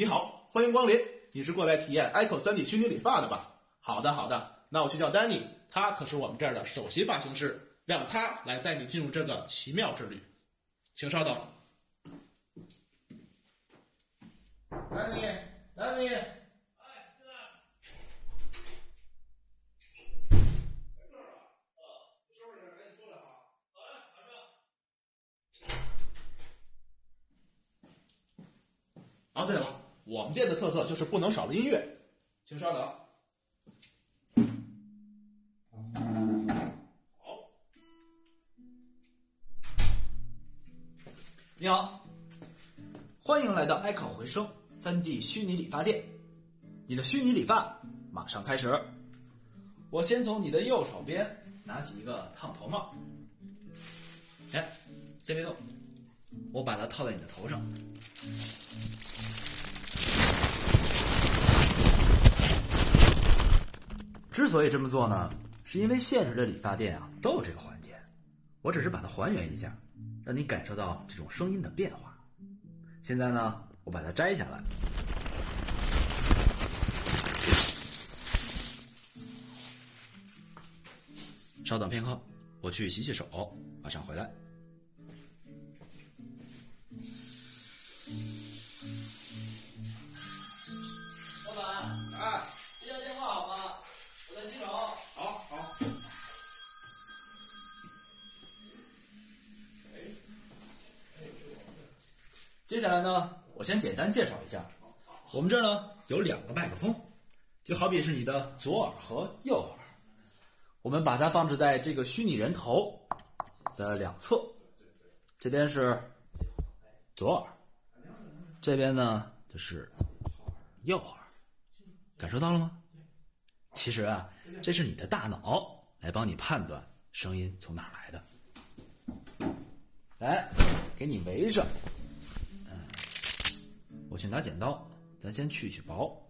你好，欢迎光临。你是过来体验 Echo 3D 虚拟理发的吧？好的，好的。那我去叫丹尼，他可是我们这儿的首席发型师，让他来带你进入这个奇妙之旅。请稍等。丹尼，丹尼。哦，对了，我们店的特色就是不能少了音乐，请稍等。好，你好，欢迎来到 Echo 回声三 D 虚拟理发店，你的虚拟理发马上开始。我先从你的右手边拿起一个烫头帽，哎，先别动，我把它套在你的头上。之所以这么做呢，是因为现实的理发店啊都有这个环节，我只是把它还原一下，让你感受到这种声音的变化。现在呢，我把它摘下来，稍等片刻，我去洗洗手，马上回来。接下来呢，我先简单介绍一下，我们这儿呢有两个麦克风，就好比是你的左耳和右耳，我们把它放置在这个虚拟人头的两侧，这边是左耳，这边呢就是右耳，感受到了吗？其实啊，这是你的大脑来帮你判断声音从哪来的。来，给你围上。我去拿剪刀，咱先去去薄。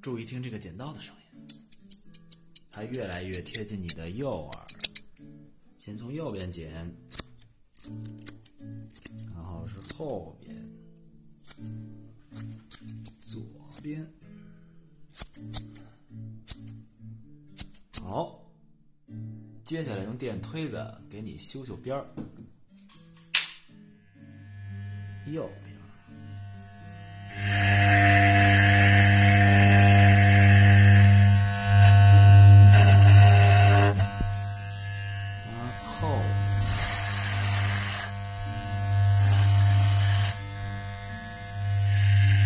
注意听这个剪刀的声音，它越来越贴近你的右耳。先从右边剪，然后是后边、左边。好，接下来用电推子给你修修边儿。右边，然后，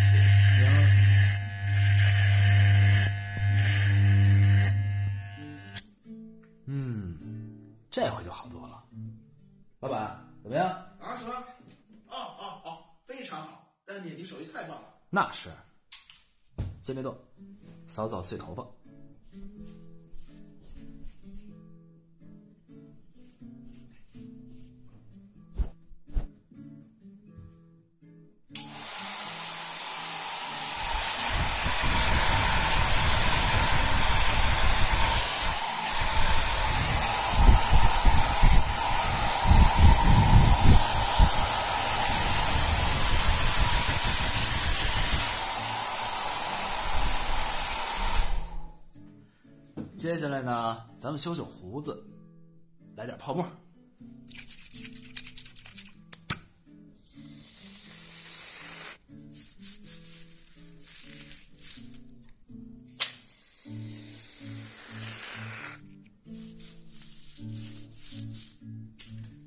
左边，嗯，这回就好多了。常好，丹尼，你手艺太棒了。那是。先别动，扫扫碎头发。接下来呢，咱们修修胡子，来点泡沫。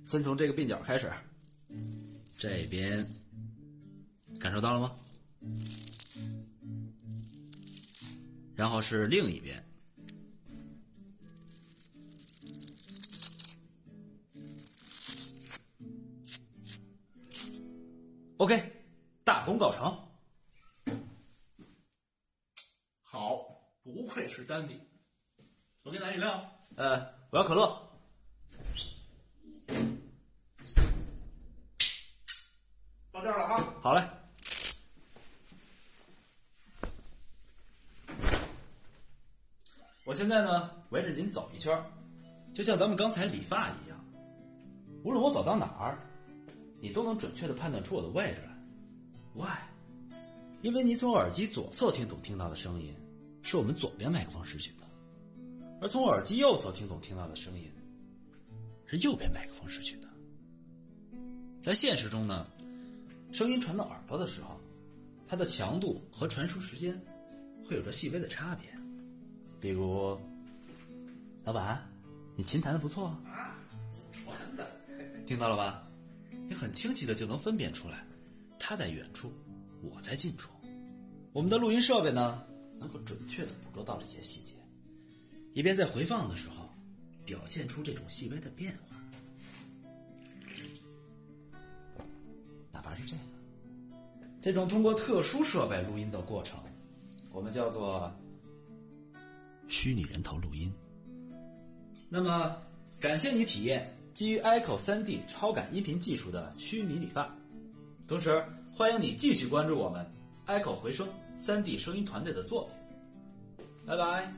先从这个鬓角开始，这边感受到了吗？然后是另一边。OK，大功告成。好，不愧是丹尼。我给你拿饮料。呃，我要可乐。到这儿了啊。好嘞。我现在呢，围着您走一圈儿，就像咱们刚才理发一样。无论我走到哪儿，你都能准确的判断出我的位置来。？Why？因为你从耳机左侧听懂听到的声音，是我们左边麦克风拾取的；而从耳机右侧听懂听到的声音，是右边麦克风拾取的。在现实中呢，声音传到耳朵的时候，它的强度和传输时间会有着细微的差别。比如，老板，你琴弹的不错啊，传的，听到了吧？你很清晰的就能分辨出来，他在远处，我在近处。我们的录音设备呢，能够准确的捕捉到这些细节，以便在回放的时候表现出这种细微的变化。哪怕是这样，这种通过特殊设备录音的过程，我们叫做虚拟人头录音。那么，感谢你体验基于 Echo 3D 超感音频技术的虚拟理发，同时欢迎你继续关注我们 Echo 回声。3D 声音团队的作品，拜拜。